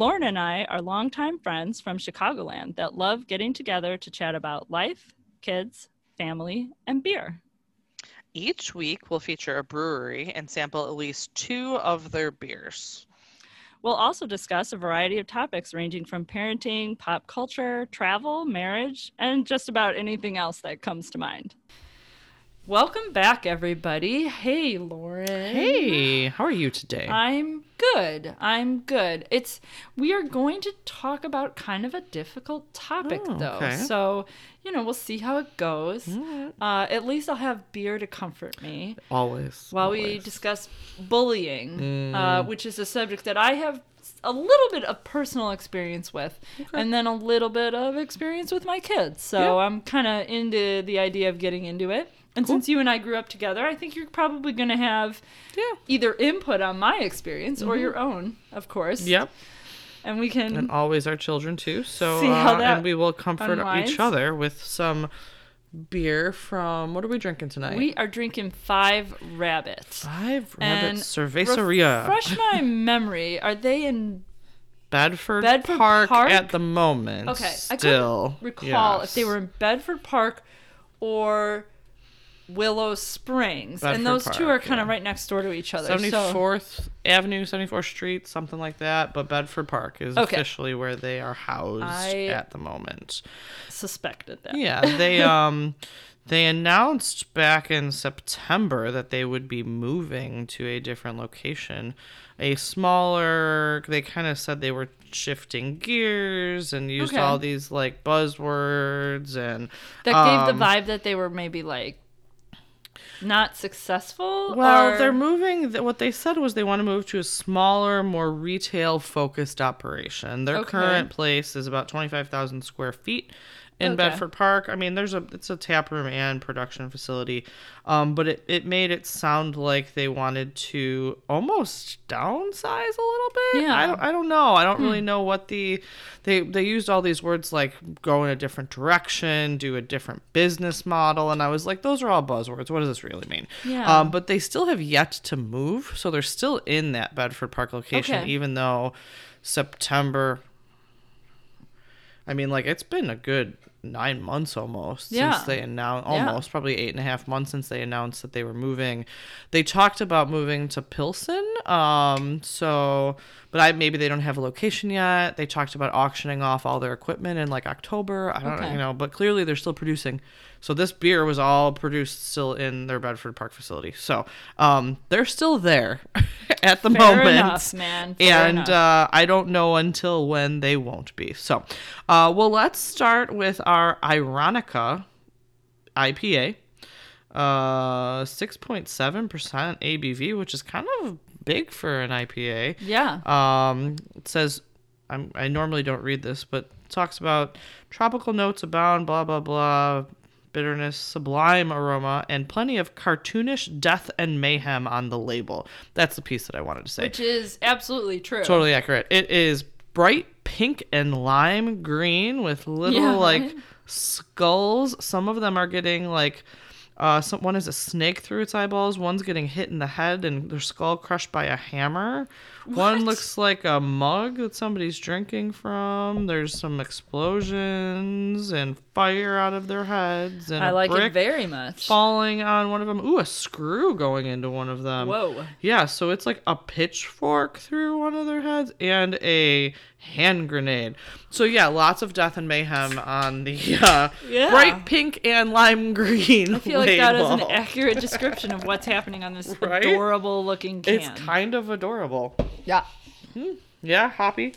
Lauren and I are longtime friends from Chicagoland that love getting together to chat about life, kids, family, and beer. Each week, we'll feature a brewery and sample at least two of their beers. We'll also discuss a variety of topics ranging from parenting, pop culture, travel, marriage, and just about anything else that comes to mind. Welcome back, everybody. Hey, Lauren. Hey, how are you today? I'm good. I'm good. It's we are going to talk about kind of a difficult topic Oh, though. okay. So, you know, we'll see how it goes. Uh, at least I'll have beer to comfort me always. while we discuss bullying, Mm. uh, which is a subject that I have a little bit of personal experience with, and then a little bit of experience with my kids. So Yeah. I'm kind of into the idea of getting into it. And since you and I grew up together, I think you're probably going to have Yeah. either input on my experience or your own, of course. Mm-hmm. Yep. And we can. And always our children too. So See how uh, that and we will comfort unwinds? each other with some beer from what are we drinking tonight? we are drinking five rabbits. Five And Rabbit Cerveceria. Refresh my memory. Are they in Bedford, Bedford Park, Park? at the moment. Okay, I Still. couldn't recall if they were in Bedford Park or Willow Springs, and Bedford those two are Park, kind of yeah. right next door to each other. So 74th Avenue, 74th Street, something like that. But Bedford Park is Okay. officially where they are housed I- at the moment. suspected that. Yeah, they um they announced back in September that they would be moving to a different location, a smaller. They kind of said they were shifting gears and used Okay. all these like buzzwords and That gave um, the vibe that they were maybe like not successful. Well, or- they're moving. What they said was they want to move to a smaller, more retail focused operation. Their Okay. current place is about twenty five thousand square feet in Okay. Bedford Park. I mean, there's a it's a tap room and production facility, um, but it, it made it sound like they wanted to almost downsize a little bit. Yeah. I don't I don't know. I don't really know what the they they used all these words like go in a different direction, do a different business model, and I was like, those are all buzzwords. What does this really mean? Yeah. Um, but they still have yet to move, so they're still in that Bedford Park location, Okay. even though September. I mean, like it's been a good nine months almost Yeah. since they announced. Yeah. Almost, probably eight and a half months since they announced that they were moving. They talked about moving to Pilsen. Um, so, but I maybe they don't have a location yet. They talked about auctioning off all their equipment in like October. I don't, Okay. you know, but clearly they're still producing. So this beer was all produced still in their Bedford Park facility. So um, they're still there at the Fair moment. enough, man. Fair and enough. uh, I don't know until when they won't be. So, uh, well, let's start with our Ironica IPA. Uh, 6.7% ABV, which is kind of big for an IPA. yeah. Um, it says, I'm, I normally don't read this, but it talks about tropical notes abound, blah, blah, blah, bitterness, sublime aroma, and plenty of cartoonish death and mayhem on the label. That's the piece that I wanted to say. Which is absolutely true. Totally accurate. It is bright pink and lime green with little Yeah, like skulls. Some of them are getting like uh some one is a snake through its eyeballs, one's getting hit in the head and their skull crushed by a hammer. One looks like a mug that somebody's drinking from. There's some explosions and fire out of their heads and I like it very much. falling on one of them. Ooh, a screw going into one of them. Whoa. Yeah, so it's like a pitchfork through one of their heads and a hand grenade. So yeah, lots of death and mayhem on the uh, Yeah. bright pink and lime green. I feel like that is an accurate description of what's happening on this Right? adorable looking can. It's kind of adorable. Yeah. Yeah, hoppy.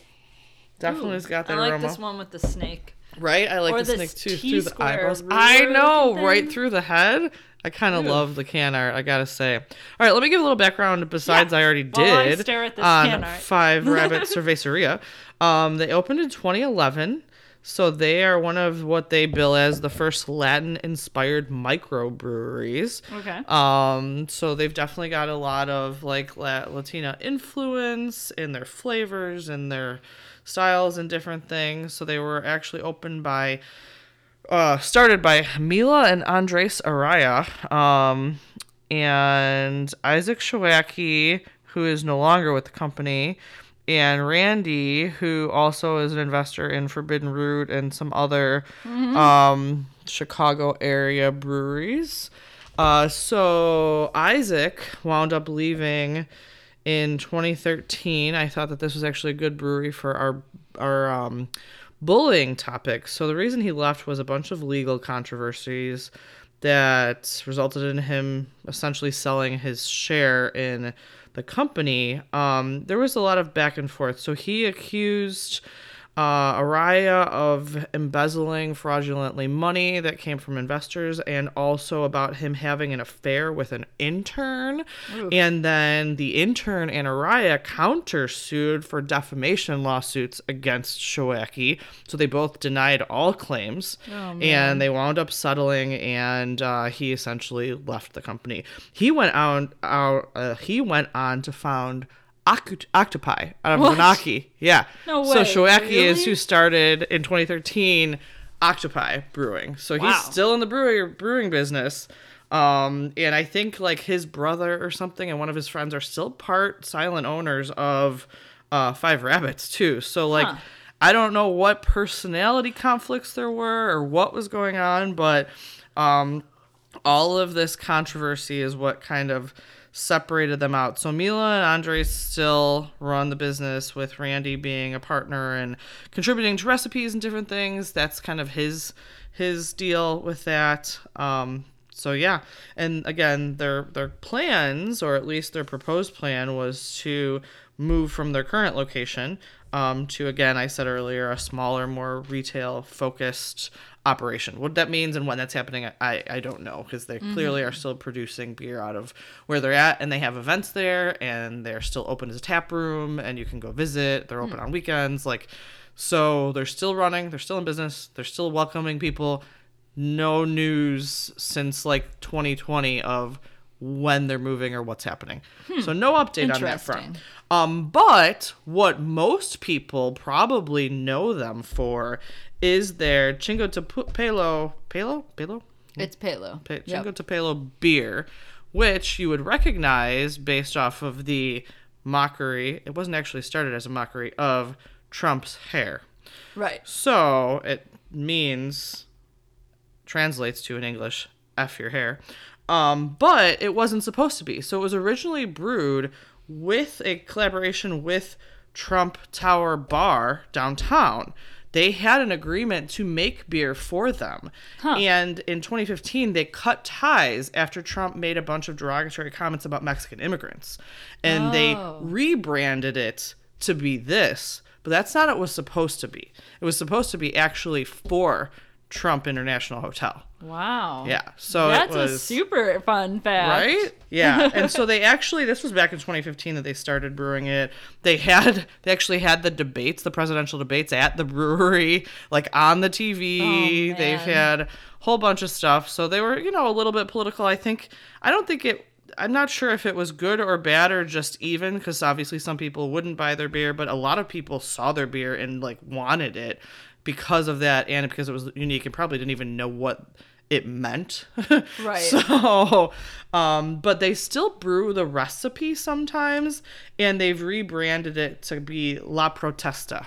Definitely Ooh, has got that I like aroma. this one with the snake. Right? I like Or the this snake too through the T-square eyeballs. I know, looking right through the head. I kind of love the can art. I gotta say. All right, let me give a little background. Besides, Yeah. I already While I did stare at this on can art. Five Rabbit Cerveceria. Um, they opened in 2011. So they are one of what they bill as the first Latin-inspired microbreweries. Okay. Um, so they've definitely got a lot of like Latina influence in their flavors and their styles and different things. So they were actually opened by, uh, started by Mila and Andres Araya, um, and Isaac Showaki, who is no longer with the company, and Randy, who also is an investor in Forbidden Root and some other um, Chicago area breweries. Uh, so Isaac wound up leaving in 2013. I thought that this was actually a good brewery for our our um, bullying topic. So the reason he left was a bunch of legal controversies that resulted in him essentially selling his share in the company. Um, there was a lot of back and forth. So he accused uh, Araya of embezzling fraudulently money that came from investors, and also about him having an affair with an intern. And then the intern and Araya countersued for defamation lawsuits against Showaki. So they both denied all claims, and they wound up settling. And uh, he essentially left the company. He went out. out uh, he went on to found. Oct- Octopi out of What? Waunakee. Yeah. No way. So Showaki is who started in 2013 Octopi Brewing. So he's still in the brewing brewing business. Um, and I think like his brother or something and one of his friends are still part silent owners of uh, Five Rabbits too. So like Huh. I don't know what personality conflicts there were or what was going on, but um, all of this controversy is what kind of separated them out. So Mila and Andre still run the business with Randy being a partner and contributing to recipes and different things. That's kind of his his deal with that. Um, so yeah, and again, their their plans, or at least their proposed plan, was to move from their current location um, to again, I said earlier, a smaller, more retail focused operation. What that means and when that's happening, I, I don't know because they clearly are still producing beer out of where they're at and they have events there and they're still open as a tap room and you can go visit. They're open on weekends. Like, so they're still running, they're still in business, they're still welcoming people. No news since like 2020 of when they're moving or what's happening. So no update on that front. Um, but what most people probably know them for is their Chingo Pu- Pelo, Pelo, Pelo, It's Palo. Pe- Yep. Chinga Tu Pelo beer, which you would recognize based off of the mockery. It wasn't actually started as a mockery of Trump's hair. Right. So it means translates to in English F your hair. Um, but it wasn't supposed to be. So it was originally brewed with a collaboration with Trump Tower Bar downtown. They had an agreement to make beer for them. And in 2015, they cut ties after Trump made a bunch of derogatory comments about Mexican immigrants. And they Oh. rebranded it to be this. But that's not what it was supposed to be. It was supposed to be actually for Trump International Hotel. Wow. Yeah. So That's was a super fun fact. right yeah and so they actually this was back in 2015 that they started brewing it they had they actually had the debates the presidential debates at the brewery like on the tv Oh, they've had a whole bunch of stuff so they were you know a little bit political i think i don't think it i'm not sure if it was good or bad or just even because obviously some people wouldn't buy their beer but a lot of people saw their beer and like wanted it because of that and because it was unique and probably didn't even know what it meant. Right. So, um, but they still brew the recipe sometimes, and they've rebranded it to be La Protesta.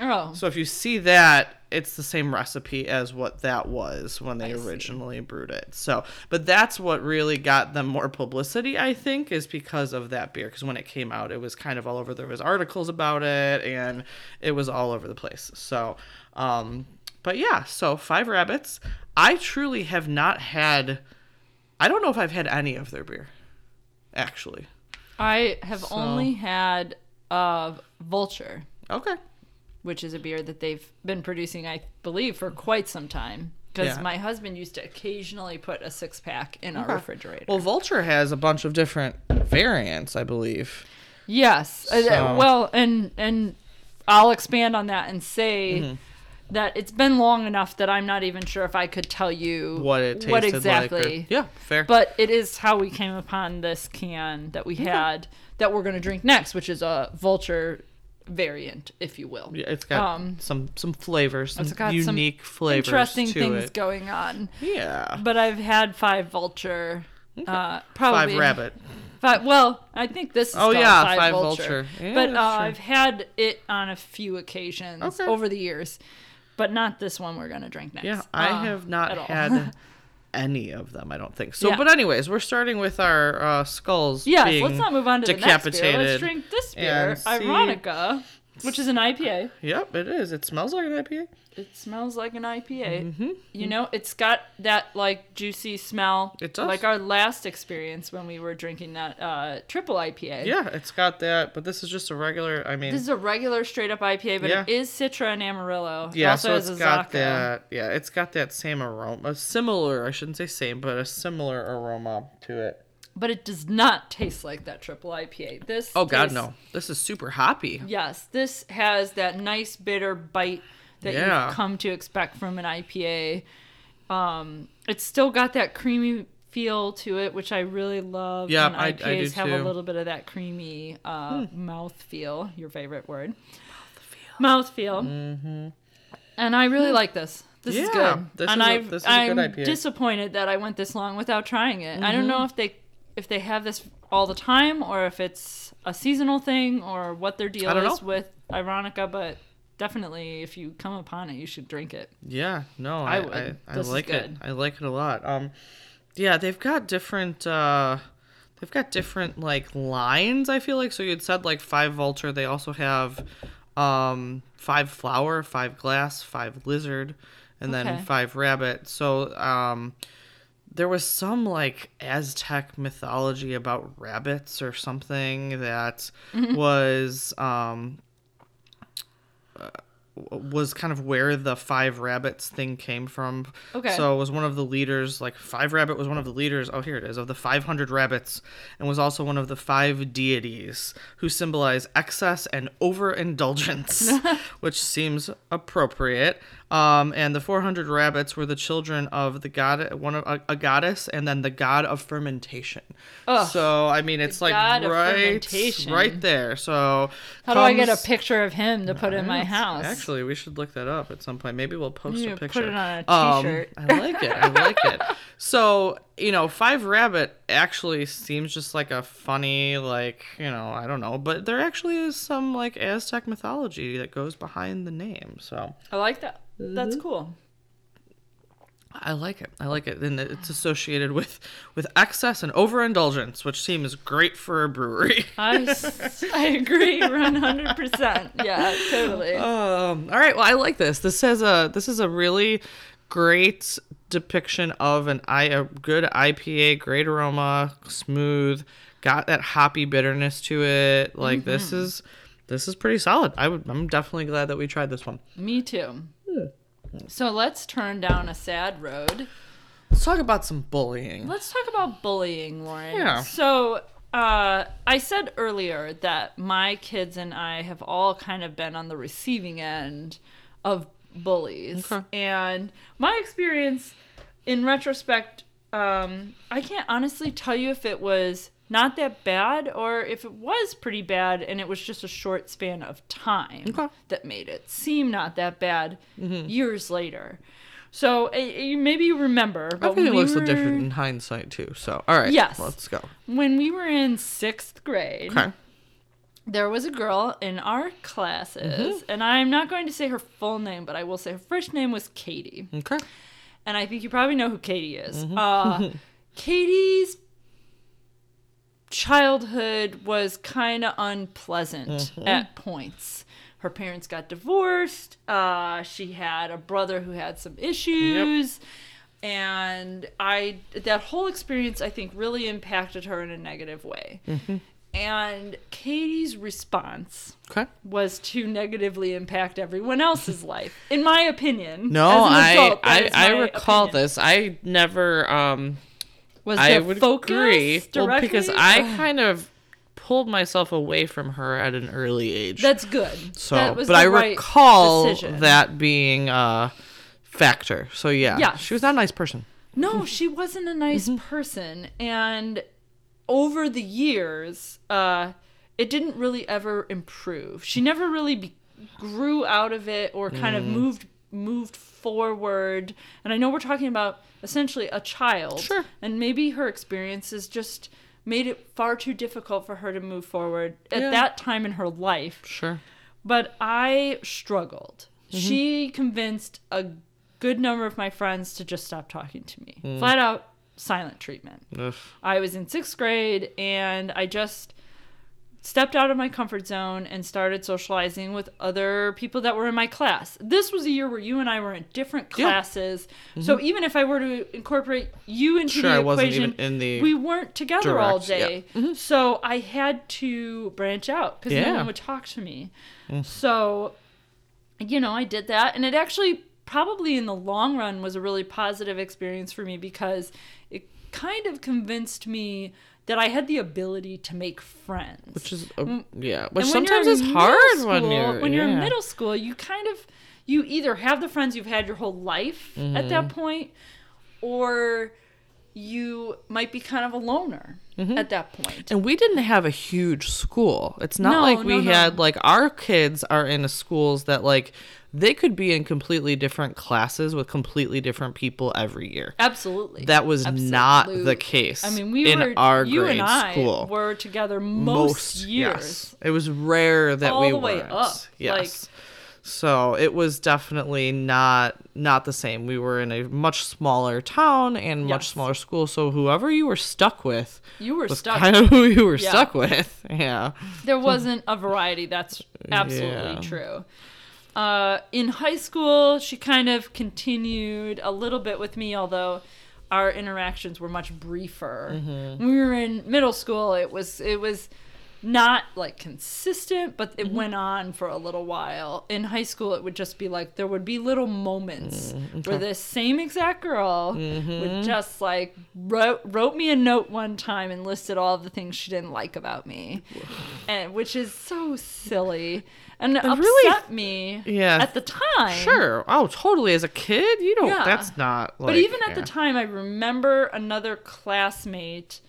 Oh. So if you see that, it's the same recipe as what that was when they I see. originally brewed it. So, but that's what really got them more publicity, I think, is because of that beer. Because when it came out, it was kind of all over. There was articles about it, and it was all over the place. So, um, but yeah, so Five Rabbits. I truly have not had. I don't know if I've had any of their beer, actually. I have So- only had uh, Vulture, Okay. which is a beer that they've been producing, I believe, for quite some time. Because Yeah. my husband used to occasionally put a six pack in our Okay. refrigerator. Well, Vulture has a bunch of different variants, I believe. Yes. Uh, well, and and I'll expand on that and say Mm-hmm. That it's been long enough that I'm not even sure if I could tell you What it tasted what like. or- exactly. yeah, fair. But it is how we came upon this can that we had that we're going to drink next, which is a vulture variant, if you will. yeah, it's got um, some some flavors, some It's got some unique flavors Interesting things it. going on. yeah, But I've had five vulture. Uh, probably five rabbit. Five, well, I think this is Oh, yeah, five, Five vulture. Vulture. Yeah, but uh. I've had it on a few occasions Okay. over the years, but not this one we're gonna drink next. Yeah, I uh, have not had any of them. I don't think so. Yeah. But anyways, we're starting with our uh, skulls. Yeah, let's not move on to the next beer. Let's drink this beer, Ironica, which is an IPA. Yep, it is. It smells like an IPA. It smells like an IPA. Mm-hmm. You know, it's got that like juicy smell. It does. Like our last experience when we were drinking that uh, triple IPA. Yeah, it's got that. But this is just a regular. I mean, This is a regular straight up IPA, but Yeah. it is Citra and Amarillo. It yeah. also So has it's a got Zaka. that. Yeah, it's got that same aroma. A similar. I shouldn't say same, but a similar aroma to it. But it does not taste like that triple IPA. This Oh God, tastes- no! This is super hoppy. Yes, this has that nice bitter bite that Yeah. you've come to expect from an IPA. Um, it's still got that creamy feel to it, which I really love. Yeah, when I- I IPAs do have a little bit of that creamy uh, mouth feel. Your favorite word. Mouth feel. Mm-hmm. And I really like this. This is good. this and is a- this is a I'm good IPA. disappointed that I went this long without trying it. I don't know Mm-hmm. if they if they have this all the time or if it's a seasonal thing or what their deal is know. with Ironica, but definitely if you come upon it, you should drink it. Yeah, no, I I would. I, I, like it. I like it a lot. Um, yeah, they've got different. uh They've got different like lines. I feel like so. You'd said like five vulture. They also have um five flower, five glass, five lizard, and Okay. then five rabbit. So um. There was some like Aztec mythology about rabbits or something that Mm-hmm. was um was kind of where the five rabbits thing came from. Okay. So it was one of the leaders, like five rabbit was one of the leaders. Oh, here it is of the 500 rabbits, and was also one of the five deities who symbolize excess and overindulgence, which seems appropriate. Um, and the 400 rabbits were the children of the god, one of a, a goddess, and then the god of fermentation. Ugh. so I mean, it's like right, right there. So How do I get a picture of him to put in my house? Actually, we should look that up at some point. Maybe we'll post a picture. put it on a Um, t-shirt. I like it. I like it. So you know, Five Rabbit actually seems just like a funny, like you know, I don't know, but there actually is some like Aztec mythology that goes behind the name. So I like that. Mm-hmm. That's cool. I like it. I like it, and it's associated with with excess and overindulgence, which seems great for a brewery. I agree 100%. Yeah, totally. Um, all right. Well, I like this. This has a this is a really great depiction of an I a good IPA, great aroma, smooth, got that hoppy bitterness to it. Like this Mm-hmm. is this is pretty solid. I would I'm definitely glad that we tried this one. Me too. So let's turn down a sad road. Let's talk about some bullying. Let's talk about bullying, Lauren. Yeah. So, uh, I said earlier that my kids and I have all kind of been on the receiving end of bullies. Okay. And my experience, in retrospect, um, I can't honestly tell you if it was not that bad or if it was pretty bad and it was just a short span of time Okay. that made it seem not that bad years later. So uh, you- maybe you remember, I but think it we looks were, a different in hindsight too. So all right. Yes. Let's go. when we were in sixth grade. Okay. There was a girl in our classes, Mm-hmm. and I'm not going to say her full name, but I will say her first name was Katie. Okay. And I think you probably know who Katie is. Mm-hmm. Uh, Katie's childhood was kind of unpleasant Mm-hmm. at points. Her parents got divorced. Uh, she had a brother who had some issues. And I, that whole experience, I think, really impacted her in a negative way. Mm-hmm. And Katie's response Okay. was to negatively impact everyone else's life, in my opinion. No, I adult, that I, I recall opinion. this. I never um Was I would focus agree. Well, because? I kind of pulled myself away from her at an early age. That's good. so, That but I right recall decision. that being a factor. So yeah, Yes. she was not a nice person. No, she wasn't a nice Mm-hmm. person. And over the years, uh, it didn't really ever improve. She never really be- grew out of it or kind Mm. of moved moved forward. And I know we're talking about essentially a child. Sure. And maybe her experiences just made it far too difficult for her to move forward at Yeah. that time in her life Sure. but I struggled. Mm-hmm. She convinced a good number of my friends to just stop talking to me. Mm. Flat out silent treatment. Ugh. I was in sixth grade and I just stepped out of my comfort zone and started socializing with other people that were in my class. This was a year where you and I were in different Yeah. Mm-hmm. classes. So even if I were to incorporate you into Sure, the I wasn't equation, even in the we weren't together all direct, yeah. Mm-hmm. day. So I had to branch out because no Yeah. Mm. one would talk to me. So, you know, I did that. And it actually, probably in the long run, was a really positive experience for me because kind of convinced me that I had the ability to make friends. Which is a, yeah, which sometimes is hard middle when you're when you're in middle school. You kind of you either have the friends you've had your whole life at Mm-hmm. that point, or you might be kind of a loner Mm-hmm. at that point. And we didn't have a huge school. It's not No, like we no. had like our kids are in schools that like they could be in completely different classes with completely different people every year. Absolutely. That was not the case. I mean, we in were our you grade and I school. were together most, years. Yes. It was rare that All we the up, Yes. So it was definitely not not the same. We were in a much smaller town and much Yes. smaller school. So whoever you were stuck with You were stuck. kind of who you were Yeah. stuck with. Yeah. there wasn't a variety. That's absolutely Yeah. true. Uh, in high school, she kind of continued a little bit with me, although our interactions were much briefer. Mm-hmm. When we were in middle school, it was it was not like consistent, but it mm-hmm. went on for a little while. In high school, it would just be like there would be little moments mm, where this same exact girl would mm-hmm. just like wrote wrote me a note one time and listed all the things she didn't like about me, and which is so silly and upset really- me Yeah. at the time. Sure. Oh, totally. As a kid, you don't. Yeah. That's not. Like, But even at the time, I remember another classmate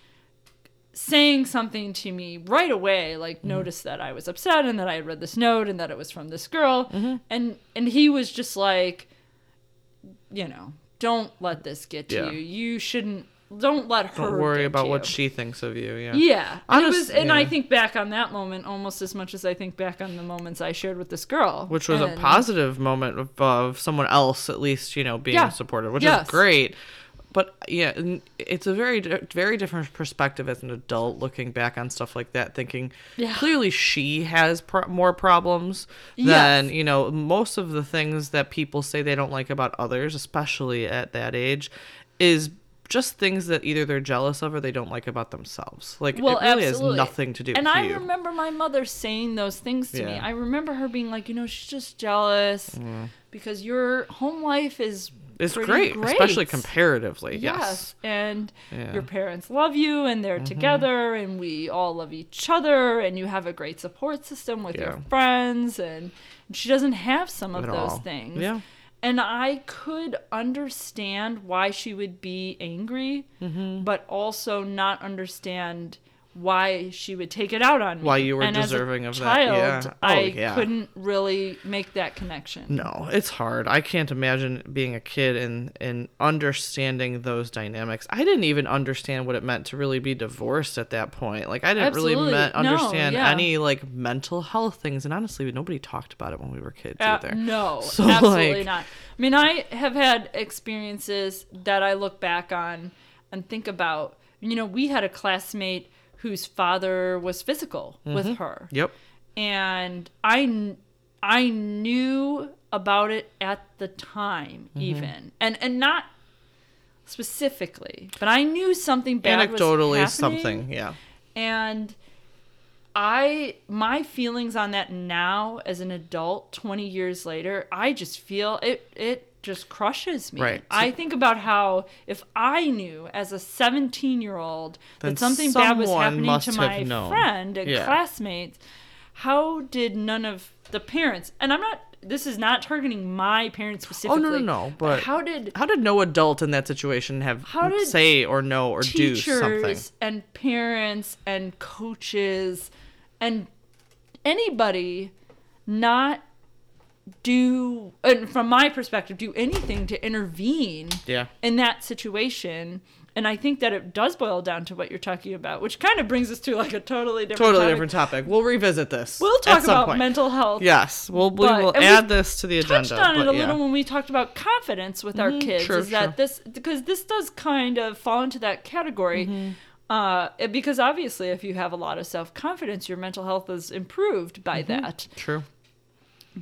saying something to me right away, like Mm-hmm. noticed that I was upset and that I had read this note and that it was from this girl, Mm-hmm. and and he was just like, you know, don't let this get to Yeah. you. You shouldn't. Don't let her. Don't worry about what you." she thinks of you. Yeah. Yeah, and it was, Honest- and I think back on that moment almost as much as I think back on the moments I shared with this girl, Which was a positive moment of, of someone else, at least, you know, being Yeah. supportive, which Yes. is great. But yeah, it's a very, very different perspective as an adult looking back on stuff like that, thinking Yeah. clearly she has pro- more problems Yes. than, you know, most of the things that people say they don't like about others, especially at that age, is just things that either they're jealous of or they don't like about themselves. Like, Well, it really absolutely. has nothing to do and I you. remember my mother saying those things to me. I remember her being like, you know, she's just jealous mm. because your home life is it's pretty great, especially comparatively. Yes, Yes. and Yeah. Mm-hmm. your parents love you, and they're together, and we all love each other, and you have a great support system with your Yeah. friends, and she doesn't have some of At those all. things. Yeah. And I could understand why she would be angry, Mm-hmm. but also not understand why she would take it out on me. Why you were and deserving of that, child, yeah. Oh, I yeah. couldn't really make that connection. No, it's hard. I can't imagine being a kid and and understanding those dynamics. I didn't even understand what it meant to really be divorced at that point. Like I didn't Absolutely. really me- No, understand yeah. any like mental health things, and honestly, nobody talked about it when we were kids Uh, either. no, So, absolutely like- not. I mean, I have had experiences that I look back on and think about. You know, we had a classmate whose father was physical with her, Yep. and I, I knew about it at the time, Mm-hmm. even, and and not specifically, but I knew something bad was Anecdotally, something. Yeah. and I my feelings on that now as an adult 20 years later, I just feel it it just crushes me. Right. I think about how if I knew as a 17 year old that something bad was happening to my known. friend and Yeah. classmates, how did none of the parents, and I'm not, this is not targeting my parents specifically. Oh no, no, no. But how did how did no adult in that situation have How did say or know or do something? teachers and parents and coaches and anybody not do and from my perspective do anything to intervene Yeah. in that situation and i think that it does boil down to what you're talking about which kind of brings us to like a totally different Totally topic. different topic. We'll revisit this. we'll talk about point. mental health Yes, we'll we But- will add this to the agenda. touched on it a yeah. little when we talked about confidence with our kids sure, is that sure. this because this does kind of fall into that category Mm-hmm. uh, because obviously if you have a lot of self-confidence your mental health is improved by Mm-hmm. that True.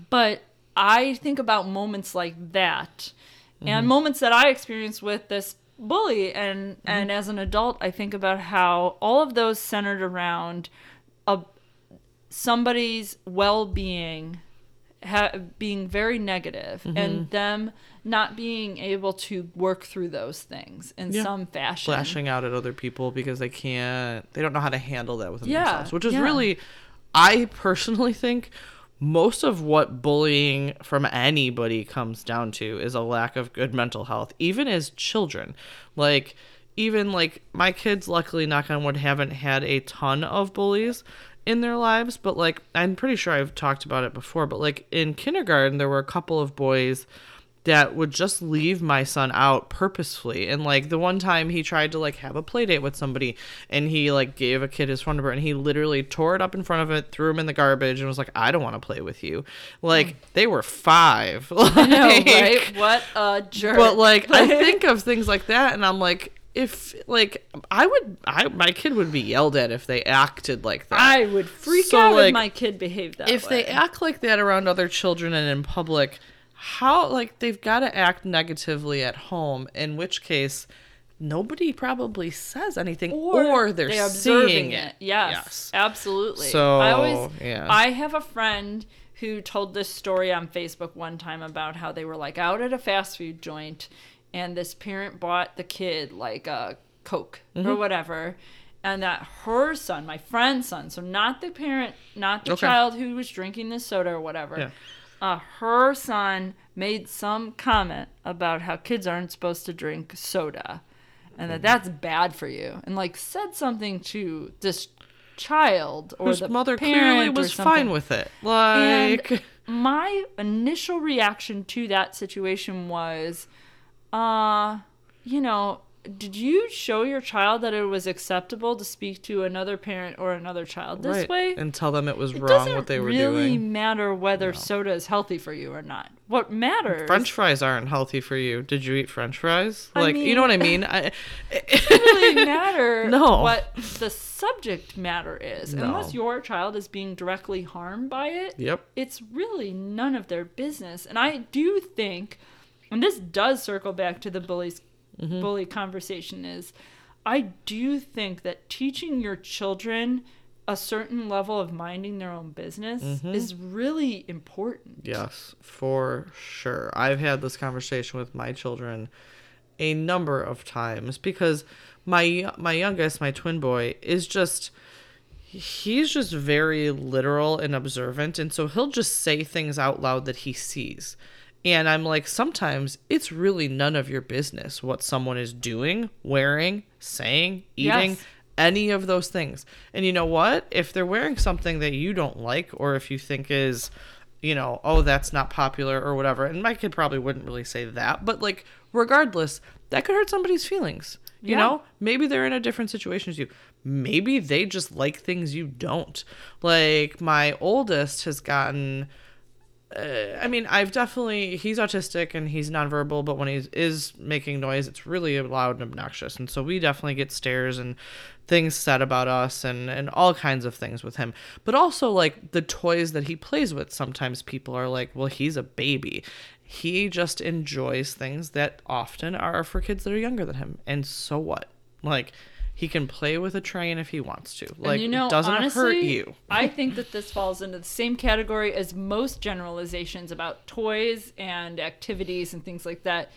but i think about moments like that Mm-hmm. and moments that i experienced with this bully and Mm-hmm. and as an adult i think about how all of those centered around a somebody's well-being ha- being very negative Mm-hmm. and them not being able to work through those things in Yeah. some fashion Flashing out at other people because they can't they don't know how to handle that within Yeah, themselves. Which is yeah. really I personally think most of what bullying from anybody comes down to is a lack of good mental health, even as children. Like even like my kids luckily knock on wood haven't had a ton of bullies in their lives but like i'm pretty sure i've talked about it before but like in kindergarten there were a couple of boys that would just leave my son out purposefully and like the one time he tried to like have a play date with somebody and he like gave a kid his phone number and he literally tore it up in front of it threw him in the garbage and was like i don't want to play with you like mm. they were five I know, right? What a jerk. but like I think of things like that and I'm like if like I would I my kid would be yelled at if they acted like that. I would freak So, out if my kid behaved that if way. they act like that around other children and in public, how like they've got to act negatively at home, in which case nobody probably says anything or, they're, they seeing it. it. Yes, absolutely. So, I always, yeah. I have a friend who told this story on Facebook one time about how they were like out at a fast food joint, and this parent bought the kid like a Coke Mm-hmm. or whatever. And that her son, my friend's son, so not the parent, not the Okay. child who was drinking the soda or whatever, Yeah. Uh, her son made some comment about how kids aren't supposed to drink soda and that that's bad for you and like said something to this child or Whose the mother clearly was fine with it. Like and my initial reaction to that situation was uh you know did you show your child that it was acceptable to speak to another parent or another child this right, way and tell them it was it wrong doesn't what they were really doing. matter whether soda is healthy for you or not. What matters French fries aren't healthy for you. Did you eat French fries? I Like, you know what I mean- mean? I, doesn't really matter No. what the subject matter is. No. Unless your child is being directly harmed by it, Yep. it's really none of their business. And I do think, and this does circle back to the bullies Mm-hmm. bully conversation is I do think that teaching your children a certain level of minding their own business Mm-hmm. is really important. Yes, for sure. I've had this conversation with my children a number of times because my my youngest, my twin boy, is just he's just very literal and observant and so he'll just say things out loud that he sees. And I'm like sometimes it's really none of your business what someone is doing, wearing, saying, eating, Yes. any of those things. And you know what? If they're wearing something that you don't like or if you think is, you know, oh, that's not popular or whatever. And my kid probably wouldn't really say that, but like regardless, that could hurt somebody's feelings. You Yeah. know, maybe they're in a different situation as you. Maybe they just like things you don't. Like my oldest has gotten uh, I mean, I've definitely he's autistic and he's nonverbal, but when he is making noise, it's really loud and obnoxious. And so we definitely get stares and things said about us and and all kinds of things with him. But also like the toys that he plays with, sometimes people are like, "Well, he's a baby." He just enjoys things that often are for kids that are younger than him. And so what? Like he can play with a train if he wants to. Like, and you know, it doesn't honestly, hurt you. I think that this falls into the same category as most generalizations about toys and activities and things like that.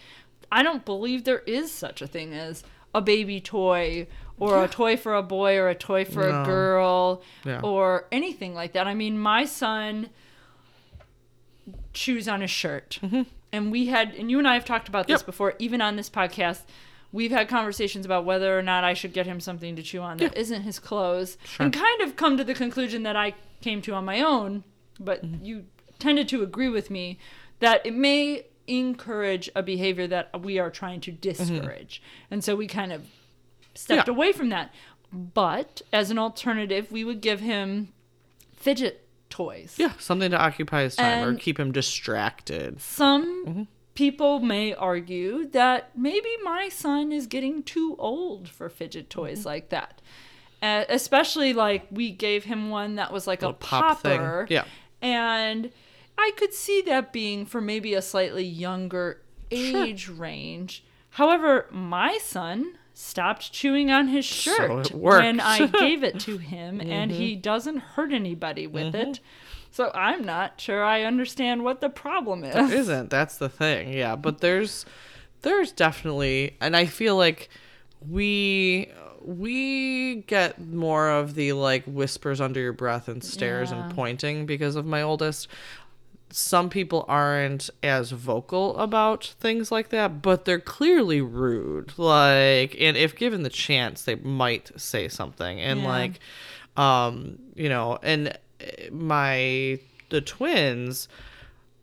I don't believe there is such a thing as a baby toy or a toy for a boy or a toy for No. a girl Yeah. or anything like that. I mean, my son chews on his shirt. Mm-hmm. And we had, and you and I have talked about this Yep. before, even on this podcast. We've had conversations about whether or not I should get him something to chew on that not his clothes, and kind of come to the conclusion that I came to on my own. But mm-hmm. you tended to agree with me that it may encourage a behavior that we are trying to mm-hmm. discourage, and so we kind of stepped Yeah. away from that. But as an alternative, we would give him fidget toys. Yeah, something to occupy his time or keep him distracted. Some mm-hmm. People may argue that maybe my son is getting too old for fidget toys Mm-hmm. like that. Uh, especially like we gave him one that was like a Little pop thing. popper. Yeah. And I could see that being for maybe a slightly younger age range. However, my son stopped chewing on his shirt worked. when I gave it to him, and he Mm-hmm. doesn't hurt anybody with it. So I'm not sure I understand what the problem is. There isn't. That's the thing. Yeah, but there's there's definitely and I feel like we we get more of the like whispers under your breath and stares Yeah. and pointing because of my oldest. Some people aren't as vocal about things like that, but they're clearly rude. Like, and if given the chance, they might say something. And Yeah. like, um, you know, and my the twins,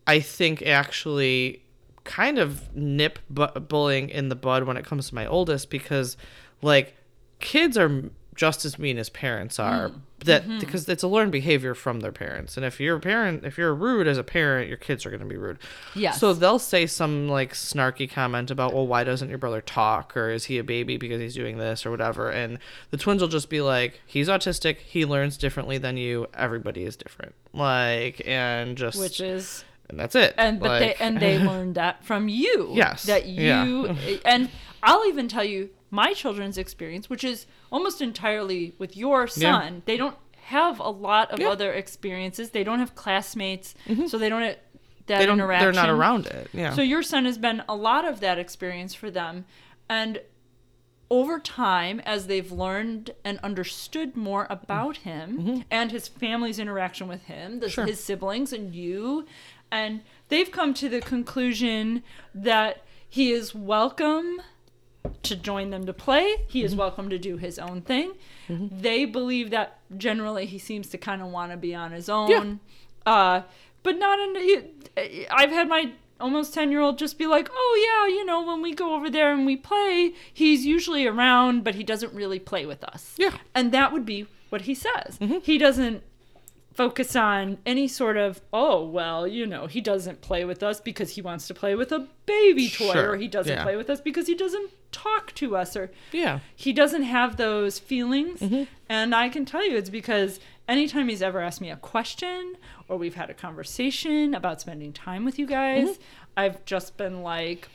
I think actually kind of nip bu- bullying in the bud when it comes to my oldest because like kids are just as mean as parents are mm. That mm-hmm. because it's a learned behavior from their parents. And if you're a parent if you're rude as a parent your kids are going to be rude. Yes. so they'll say some like snarky comment about well why doesn't your brother talk? Or is he a baby because he's doing this or whatever? And the twins will just be like he's autistic. He learns differently than you. Everybody is different. Like and just which is and that's it. And but they and they learned that from you. Yes, that yeah. you and i'll even tell you my children's experience which is almost entirely with your Yeah. son they don't have a lot of Yeah. other experiences they don't have classmates so they don't have that Mm-hmm. they don't interaction they're not around it yeah so your son has been a lot of that experience for them and over time as they've learned and understood more about him and his family's interaction with him the, Sure. his siblings and you and they've come to the conclusion that he is welcome to join them to play. He is mm-hmm. welcome to do his own thing. Mm-hmm. They believe that generally he seems to kind of want to be on his own. Uh but not in i've had my almost 10 year old just be like oh yeah you know when we go over there and we play he's usually around but he doesn't really play with us. Yeah. and that would be what he says. Mm-hmm. He doesn't focus on any sort of oh well you know he doesn't play with us because he wants to play with a baby toy Sure, or he doesn't yeah. play with us because he doesn't talk to us or yeah he doesn't have those feelings Mm-hmm. and i can tell you it's because anytime he's ever asked me a question or we've had a conversation about spending time with you guys Mm-hmm. i've just been like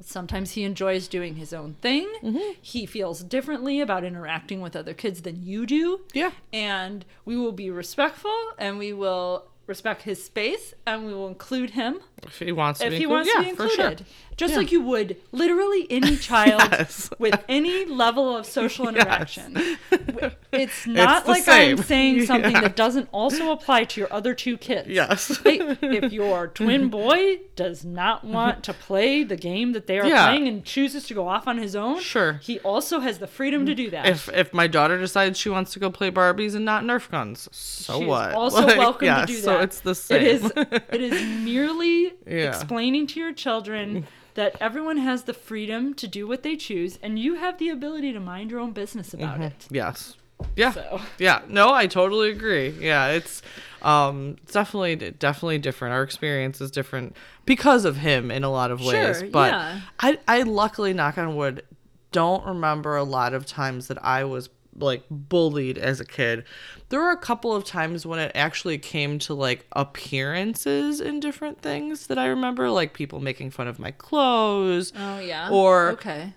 sometimes he enjoys doing his own thing Mm-hmm. he feels differently about interacting with other kids than you do Yeah. and we will be respectful and we will respect his space and we will include him if he wants to if be he included, wants yeah, to be for sure. Just Yeah. like you would literally any child Yes. with any level of social interaction. W- It's not the like same. I'm saying something Yeah. that doesn't also apply to your other two kids. yes if your twin boy does not mm-hmm. want to play the game that they are Yeah. playing and chooses to go off on his own, Sure. he also has the freedom to do that. if if my daughter decides she wants to go play Barbies and not Nerf guns, so She's what? also Like, welcome yeah, to do that. So it's the same. It is it is merely explaining to your children that everyone has the freedom to do what they choose and you have the ability to mind your own business about it. yes. Yeah. So Yeah. No, I totally agree. Yeah, it's um it's definitely definitely different. Our experience is different because of him in a lot of ways. Sure, but yeah. I I luckily knock on wood don't remember a lot of times that I was like bullied as a kid. There were a couple of times when it actually came to like appearances in different things that I remember, like people making fun of my clothes. Oh yeah. Or- Okay.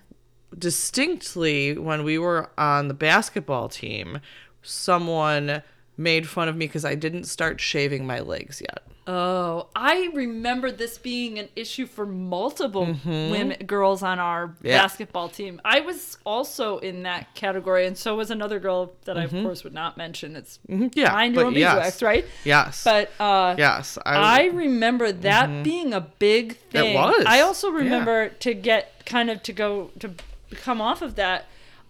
distinctly when we were on the basketball team, someone made fun of me because I didn't start shaving my legs yet. Oh, I remember this being an issue for multiple women, girls on our Mm-hmm. Yeah. basketball team. I was also in that category, and so was another girl that I, of course, would not mention. It's Mm-hmm. Yeah, but doing yes. beeswax, right? Yes. But uh, yes, I remember that being a big thing. was, I also yeah. remember to get kind of to go to come off of that.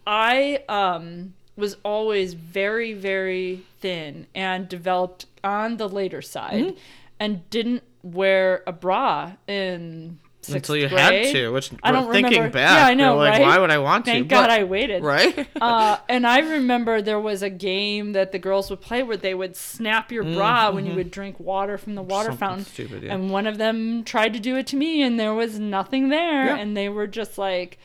I um, was always very very thin and developed on the later side, Mm-hmm. And didn't wear a bra in until you grade. had to, which I don't thinking remember. back, yeah, I know, like, right? why would I want to? Thank God But- I waited. Right? uh, and I remember there was a game that the girls would play where they would snap your bra when you would drink water from the water Something fountain. stupid, yeah. And one of them tried to do it to me, and there was nothing there. Yeah. And they were just like,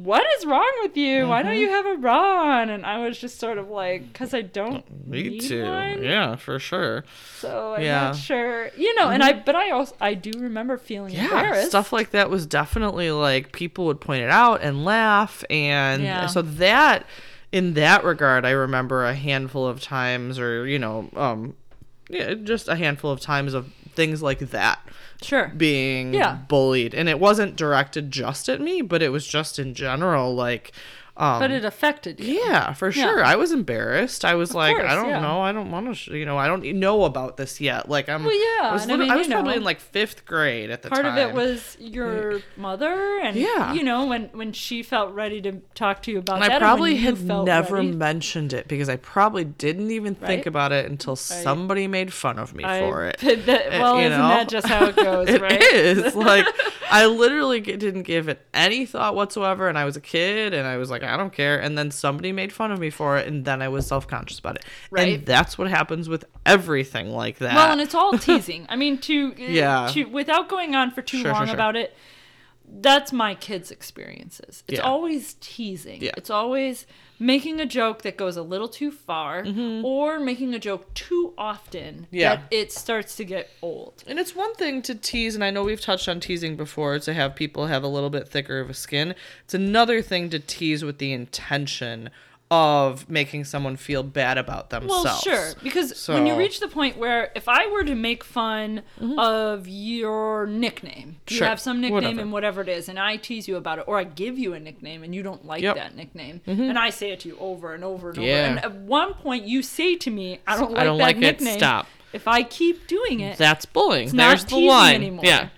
What is wrong with you? Why Mm-hmm. don't you have a bra on? And I was just sort of like, Because I don't Me need too. one. Yeah, for sure. So I'm Yeah. Mm-hmm. not sure. You know, and I, but I also, I do remember feeling Yeah, embarrassed. stuff like that was definitely like people would point it out and laugh, and Yeah. so that, in that regard, I remember a handful of times, or you know, um, yeah, just a handful of times of things like that Sure. being Yeah. bullied, and it wasn't directed just at me, but it was just in general, like. Um, But it affected you. yeah, for Yeah. sure. I was embarrassed. I was like, course, I don't yeah. know. I don't want to, sh- you know, I don't know about this yet. Like I'm. Well, yeah, I was, I mean, I was probably know, in like fifth grade at the part time. Part of it was your mother and Yeah. you know when when she felt ready to talk to you about And that I probably had never ready. mentioned it because I probably didn't even think about it until somebody made fun of me I- for it. that- Uh, well isn't know? that just how it goes It right is like I literally didn't give it any thought whatsoever, and I was a kid, and I was like, I don't care. And then somebody made fun of me for it, and then I was self conscious about it. Right. And that's what happens with everything like that. well and it's all teasing i mean to uh, Yeah. to without going on for too Sure, long sure, sure. about it that's my kids experiences it's Yeah. always teasing Yeah. it's always making a joke that goes a little too far or making a joke too often Mm-hmm. Yeah. that it starts to get old And it's one thing to tease, and I know we've touched on teasing before to have people have a little bit thicker of a skin. It's another thing to tease with the intention of making someone feel bad about themselves. Well, sure, because when you reach the point where if I were to make fun of your nickname, you Mm-hmm. Have some nickname whatever. and whatever it is, and I tease you about it, or I give you a nickname and you don't like Yep. Mm-hmm. that nickname, and I say it to you over and over and Yeah. over, and at one point you say to me, "I don't like I don't that like it, nickname." stop. If I keep doing it, That's bullying. it's There's not the line. anymore. Yeah.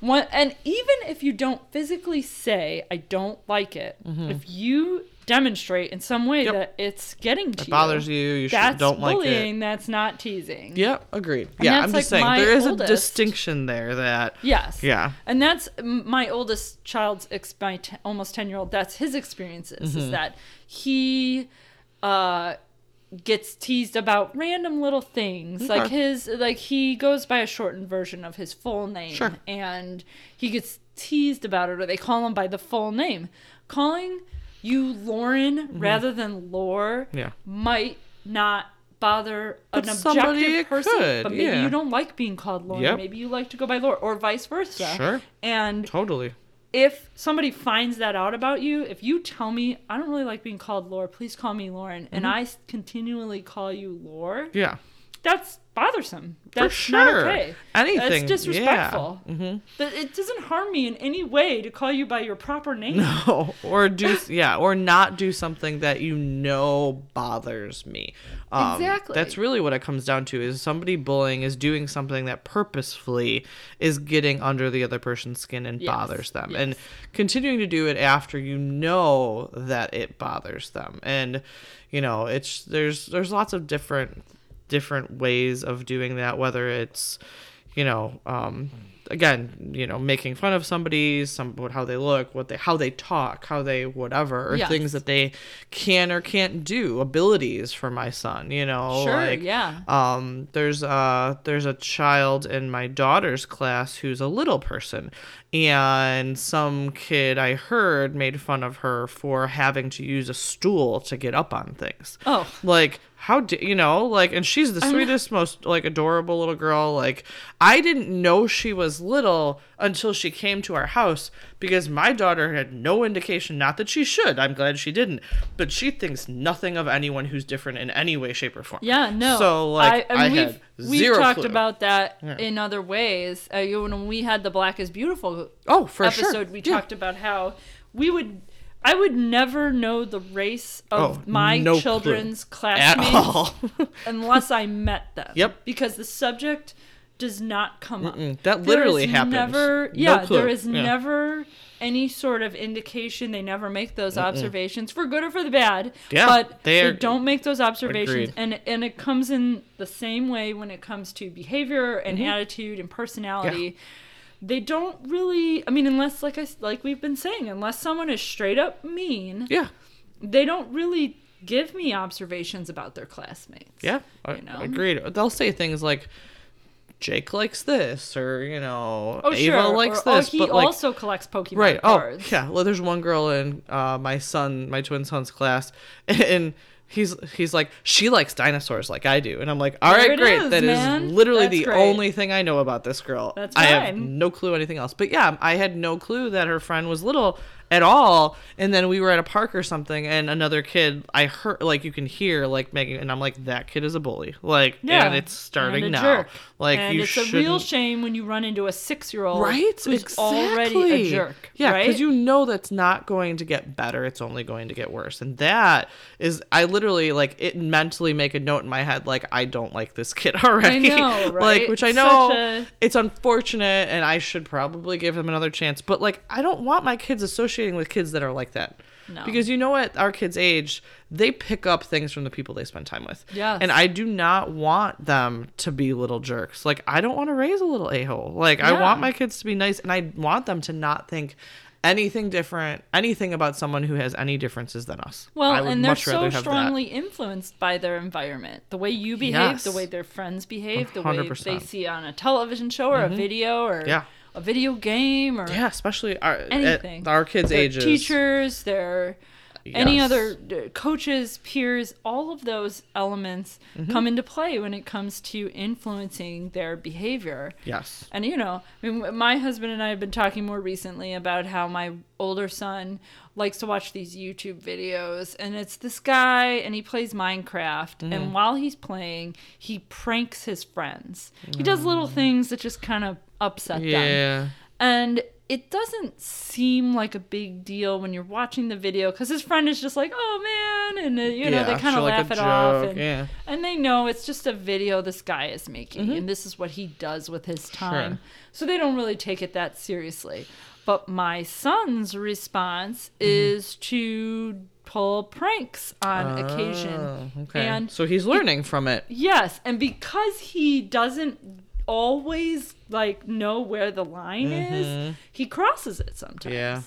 One, and even if you don't physically say I don't like it, if you demonstrate in some way. Yep. that it's getting to It bothers you. You that's don't like bullying. it. That's not teasing. Yep, agreed. And yeah, I'm like just saying there is oldest. a distinction there that Yes. Yeah. And that's my oldest child's ex- my t- almost ten year old. That's his experiences. Mm-hmm. Is that he uh, gets teased about random little things like his like he goes by a shortened version of his full name Sure. and he gets teased about it or they call him by the full name calling you lauren rather than lore Mm-hmm. Yeah. might not bother But an somebody objective person could, but maybe yeah. you don't like being called lauren Yep. maybe you like to go by lore or vice versa Sure. and totally. if somebody finds that out about you, if you tell me I don't really like being called Lore, please call me Lauren, Mm-hmm. and I continually call you Lore, Yeah. that's bothersome. That's sure. not okay. Anything, That's disrespectful. yeah. Mhm. It doesn't harm me in any way to call you by your proper name. No, or do yeah, or not do something that you know bothers me. Um, Exactly. That's really what it comes down to. Is somebody bullying is doing something that purposefully is getting under the other person's skin and Yes, bothers them, yes. and continuing to do it after you know that it bothers them. And you know, it's there's there's lots of different different ways of doing that. Whether it's you know, um, again, you know, making fun of somebody, some what how they look, what they how they talk, how they whatever, or Yes. things that they can or can't do, abilities for my son, you know, Sure, like yeah. um there's uh there's a child in my daughter's class who's a little person and some kid I heard made fun of her for having to use a stool to get up on things. Oh. Like how do you know like and she's the sweetest most like adorable little girl like i didn't know she was little until she came to our house because my daughter had no indication not that she should i'm glad she didn't but she thinks nothing of anyone who's different in any way shape or form Yeah, no. so like i, I, mean, had we've, we've talked clue. about that in other ways. Uh, you, when we had the Black is Beautiful oh for sure episode, we Yeah. talked about how we would. I would never know the race of Oh, my no clue. children's at classmates unless I met them. Yep. Because the subject does not come up. Mm, that literally happens. Never, No yeah, clue. there is Yeah. never any sort of indication. They never make those observations for good or for the bad. Yeah, but they they, don't make those observations, Agreed. and and it comes in the same way when it comes to behavior and Mm-hmm. attitude and personality. They don't really. I mean, unless like i like we've been saying, unless someone is straight up mean, yeah they don't really give me observations about their classmates. Yeah, I, You know? agreed. They'll say things like, "Jake likes this," or you know, Oh, Ava sure. likes or, this. oh, he but like, also collects Pokemon right? cards. Oh, yeah. Well, there's one girl in uh, my son, my twin son's class, and he's he's like, she likes dinosaurs like I do, and I'm like, all There right, great. is, That is man. literally That's the great. only thing I know about this girl. That's I have no clue anything else. But yeah, I had no clue that her friend was little at all. And then we were at a park or something, and another kid, I heard like you can hear like making, and I'm like, that kid is a bully. Like, Yeah, and it's starting and now. jerk. Like, and you it's shouldn't. a real shame when you run into a six-year-old Right, who's exactly. already a jerk. Yeah, right? because you know that's not going to get better; it's only going to get worse. And that is, I literally like it mentally make a note in my head, like I don't like this kid already. know, like, right? which I know a- it's unfortunate, and I should probably give him another chance. But like, I don't want my kids associating with kids that are like that. No. Because you know what, our kids' age, they pick up things from the people they spend time with. Yes. And I do not want them to be little jerks. Like I don't want to raise a little a hole. Like I want my kids to be nice, and I want them to not think anything different, anything about someone who has any differences than us. Well, and they're so have that. strongly influenced by their environment. The way you behave, the way their friends behave, the way they see on a television show or a video or Mm-hmm. Yeah. A video game or Yeah, especially our anything. Our kids' Their ages. teachers, their any other coaches, peers, all of those elements Mm-hmm. come into play when it comes to influencing their behavior. Yes. And you know, I mean, my husband and I have been talking more recently about how my older son likes to watch these YouTube videos, and it's this guy, and he plays Minecraft, Mm-hmm. and while he's playing, he pranks his friends. He does little things that just kind of upset them. Yeah. And it doesn't seem like a big deal when you're watching the video because his friend is just like, "Oh man," and uh, you know Yeah, they kind sure, of like laugh it off, and, yeah. and they know it's just a video this guy is making, and this is what he does with his time. So they don't really take it that seriously. But my son's response is to pull pranks on occasion, Oh, okay. and so he's learning from it. Yes, and because he doesn't always like know where the line is, mm-hmm. he crosses it sometimes. Yeah.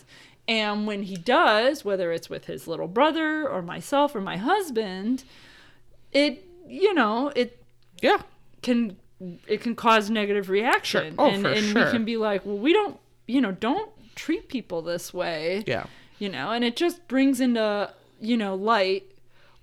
And when he does, whether it's with his little brother or myself or my husband, it you know, it Yeah. can it can cause negative reaction. Sure. Oh, and for and sure. we can be like, well, we don't you know, don't treat people this way Yeah. you know and it just brings into you know light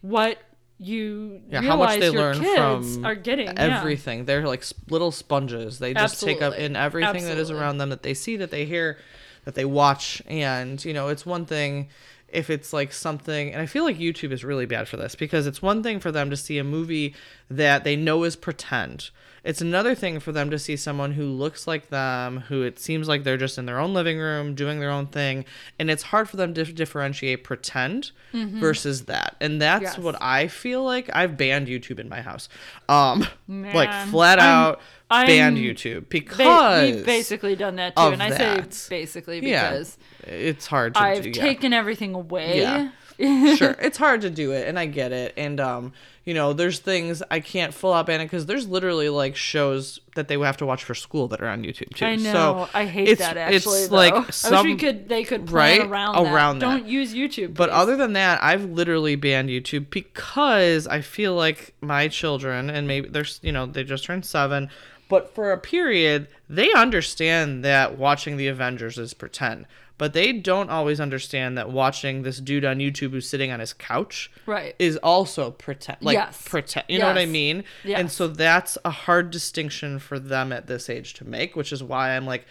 what you Yeah, how much realize they your learn kids from are getting yeah. everything. They're like little sponges. They just take up in everything that is around them that they see, that they hear, that they watch. And, you know, it's one thing if it's like something, and I feel like YouTube is really bad for this because it's one thing for them to see a movie that they know is pretend. It's another thing for them to see someone who looks like them, who it seems like they're just in their own living room doing their own thing. And it's hard for them to differentiate pretend versus that. And that's Mm-hmm. Yes. what I feel like I've banned YouTube in my house. Um like flat I'm- out banned YouTube Ba- because we've basically done that too and i that. say basically yeah, because it's hard to i've do, yeah. taken everything away Yeah. Sure it's hard to do it and i get it and um you know there's things i can't full out ban it because there's literally like shows that they have to watch for school that are on youtube too I know. so I hate it's, that actually. it's though. like I wish we could. They could plan right? around that. Around that. Don't use YouTube. But please. other than that, I've literally banned YouTube because I feel like my children, and maybe there's, you know, they just turned seven, but for a period, they understand that watching the Avengers is pretend. But they don't always understand that watching this dude on YouTube who's sitting on his couch Right. is also pretend like Yes. pretend you know what i Yes. mean and so that's a hard distinction for them at this age to make which is why i'm like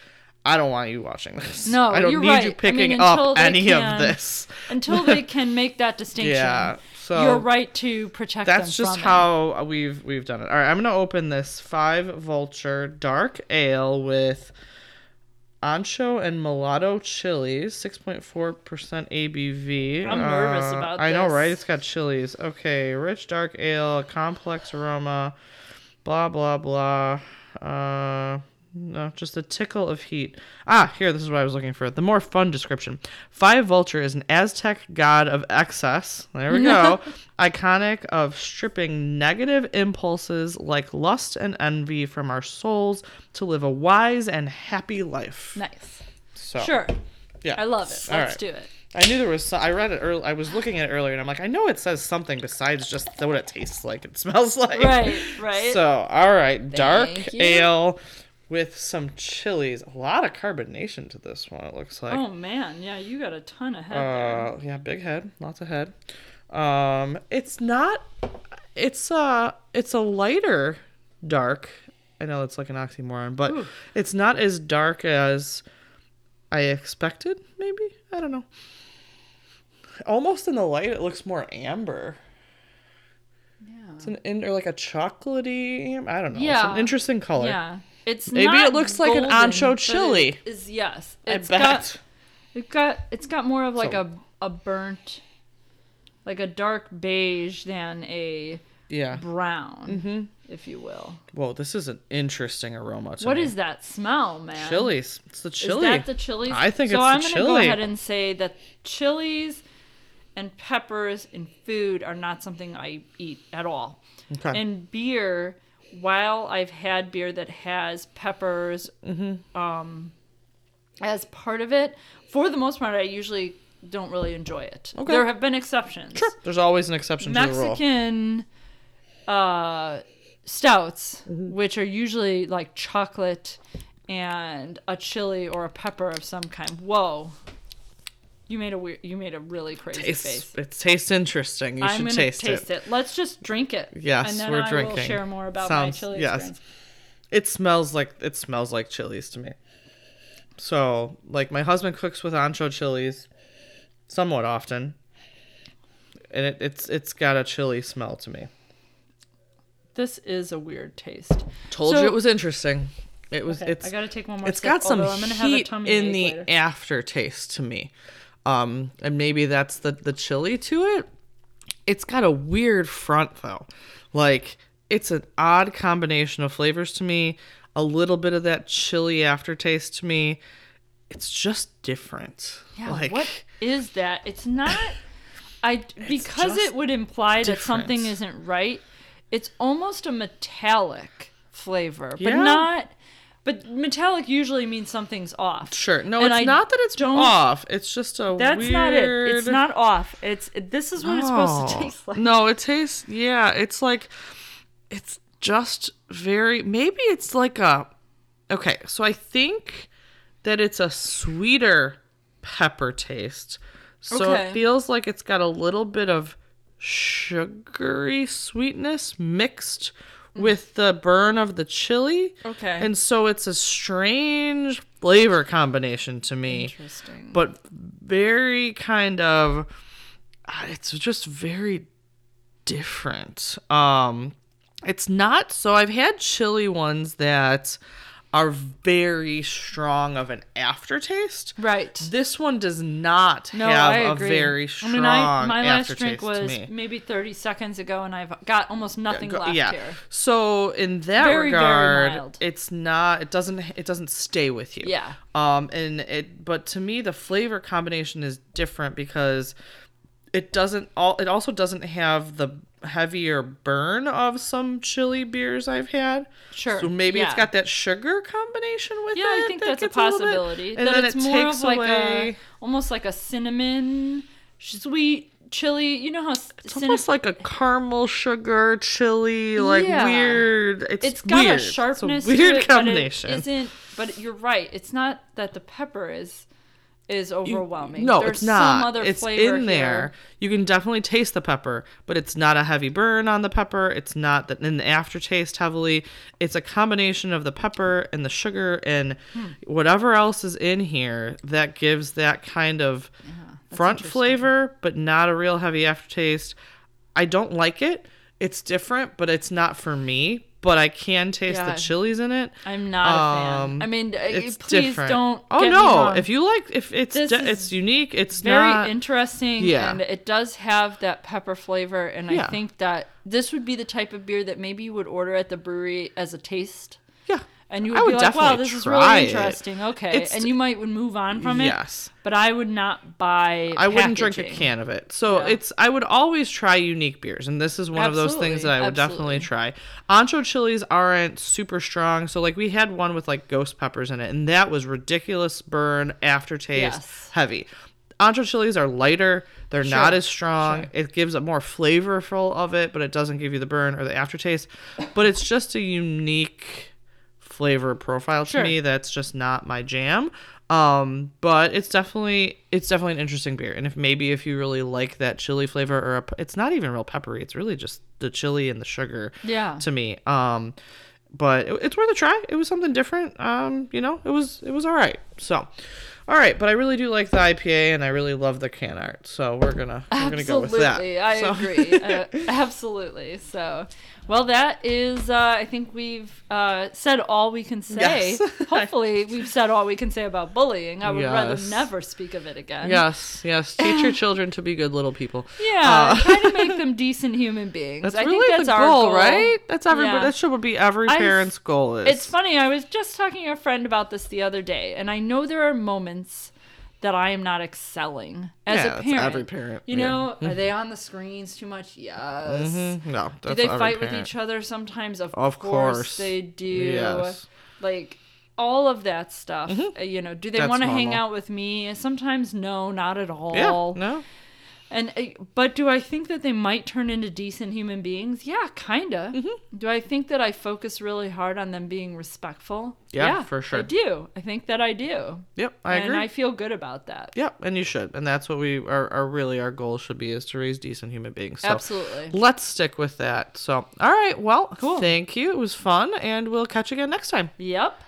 i don't want you watching this No, i don't need right. You mean, picking until up any can- of this Until they can make that distinction, Yeah, so you're right to protect that's them just from it. how we've we've done it all right i'm gonna open this five vulture dark ale with ancho and mulato chilies 6.4% abv I'm nervous Uh, about this. i know right? It's got chilies. Okay rich dark ale complex aroma blah blah blah. Uh no just a tickle of heat ah here this is what i was looking for the more fun description five vulture is an aztec god of excess there we go iconic of stripping negative impulses like lust and envy from our souls to live a wise and happy life Nice. so Sure. yeah I love it. All Let's right. do it. I knew there was. So- I read it early. I was looking at it earlier, and I'm like, I know it says something besides just what it tastes like. It smells like. Right, right. So, all right, dark you. ale with some chilies. A lot of carbonation to this one. It looks like. Oh man, yeah, you got a ton of head there. Uh, yeah, big head, lots of head. Um, it's not. It's uh, it's a lighter dark. I know it's like an oxymoron, but it's not as dark as I expected. Maybe I don't know. Almost in the light, it looks more amber. Yeah. It's an in or like a chocolatey. I don't know. It's Yeah. an interesting color. Yeah. It's Maybe not it looks like an ancho chili. Is yes. I It's bet. got it got it's got more of like So- a a burnt like a dark beige than a yeah. brown, Mm-hmm. if you will. Whoa, this is an interesting aroma. What me. is that smell, man? chilies? It's the chili. Is that the chilies? I think so it's the I'm gonna go ahead and say that chilies and peppers in food are not something I eat at all. Okay. And beer, while I've had beer that has peppers Mm-hmm. um, as part of it, for the most part, I usually don't really enjoy it. Okay. There have been exceptions. Sure. There's always an exception to the rule. Mexican uh, stouts, Mm-hmm. which are usually like chocolate and a chili or a pepper of some kind. Whoa. You made a weird. You made a really crazy Tastes, face. it tastes interesting. You I'm should taste, taste it. it. Let's just drink it. Yes, and then we're I drinking. will share more about Sounds- my chili yes. experience. It smells like it smells like chilies to me. So, like my husband cooks with ancho chilies somewhat often. And it, it's it's got a chili smell to me. This is a weird taste. Told So- you it was interesting. It was Okay, it's I gotta take one more. it's sip, got some I'm gonna have a heat tummy in the later. aftertaste to me um and maybe that's the the chili to it it's got a weird front though like it's an odd combination of flavors to me a little bit of that chili aftertaste to me it's just different Yeah, like what is that? It's not. I because it would imply that something isn't right. It's almost a metallic flavor, but Yeah. not. But metallic usually means something's off. sure no And it's I not that it's don't- off it's just a That's weird... not it. It's not off. It's this is what it's supposed to oh. taste like. No, it tastes yeah, it's like it's just very maybe it's like a Okay, so I think that it's a sweeter pepper taste. So Okay. it feels like it's got a little bit of sugary sweetness mixed with the burn of the chili. Okay. And so it's a strange flavor combination to me Interesting. but very kind of uh, it's just very different um it's not so i've had chili ones that are very strong of an aftertaste right. this one does not No, have I a very strong I mean, I, my last drink was maybe 30 seconds ago, and I've got almost nothing Go- left yeah. here. So in that Very, very regard, mild. it's not. It doesn't. It doesn't stay with you. Yeah. Um. And it. But to me, the flavor combination is different because it doesn't. All. It also doesn't have the heavier burn of some chili beers I've had. Sure, So maybe it's got that sugar combination with it. Yeah, I think that that's a gets little bit- possibility. and that then it's it more takes of like away. a almost like a cinnamon sweet chili. You know how It's cinnamon almost like a caramel sugar chili, like Yeah. weird. It's it's got weird. a sharpness It's a weird to it, combination. But it isn't but you're right. It's not that the pepper is is overwhelming. No, There's it's not. Some other it's flavor in there. You can definitely taste the pepper, but it's not a heavy burn on the pepper. It's not that in the aftertaste heavily. It's a combination of the pepper and the sugar and Hmm. whatever else is in here that gives that kind of front flavor, but not a real heavy aftertaste. I don't like it. It's different, but it's not for me. But I can taste Yeah. the chilies in it. I'm not a fan. Um, I mean, uh, It's please different. don't. Oh get me no! If you like, if it's is it's unique, it's very not. interesting Yeah. and it does have that pepper flavor and Yeah. i think that this would be the type of beer that maybe you would order at the brewery as a taste. And you I would, would be like wow this is really it. interesting okay It's- and you might would move on from it Yes. but i would not buy I wouldn't drink a can of it. So Yeah. it's I would always try unique beers, and this is one of those things that I would Absolutely, definitely try. Ancho chilies aren't super strong, so like we had one with like ghost peppers in it, and that was ridiculous burn aftertaste, Yes. heavy. Ancho chilies are lighter; they're not as strong. sure. It gives a more flavorful of it, but it doesn't give you the burn or the aftertaste. But it's just a unique flavor profile to Sure. me that's just not my jam. Um but it's definitely it's definitely an interesting beer. And if maybe if you really like that chili flavor or a, it's not even real peppery. It's really just the chili and the sugar Yeah. to me. Um but it, it's worth a try. It was something different. Um you know it was it was all right so all right but i really do like the ipa and i really love the can art. So we're gonna we're gonna go with that. Absolutely, I So- agree. uh, absolutely. So, well, that is. Uh, I think we've uh, said all we can say. Yes. Hopefully, we've said all we can say about bullying. I would rather never speak of it again. yes yes teach your children to be good little people Yeah, Uh, try to make them decent human beings. That's I really think that's the our goal, goal, right? That's everybody. Yeah. That should be every parent's goal. Is It's funny. I was just talking to a friend about this the other day, and I know there are moments that I am not excelling as Yeah, a parent. every parent, You yeah. know, are they on the screens too much? Yes. Mhm. no. Do they fight with each other sometimes? Of, Of course, course. they do. Yes. Like all of that stuff. uh, You know, do they want to hang out with me? Sometimes no, not at all. Yeah. No. And uh, but do I think that they might turn into decent human beings? Yeah, kinda. Mm-hmm. Do I think that I focus really hard on them being respectful? Yeah, for sure. I do. I think that I do. Yep. I and agree. I feel good about that. Yep. And you should. And that's what we are. Are really our goal should be is to raise decent human beings. So Absolutely. Let's stick with that. So all right. Well. Cool. Thank you. It was fun, and we'll catch you again next time. Yep.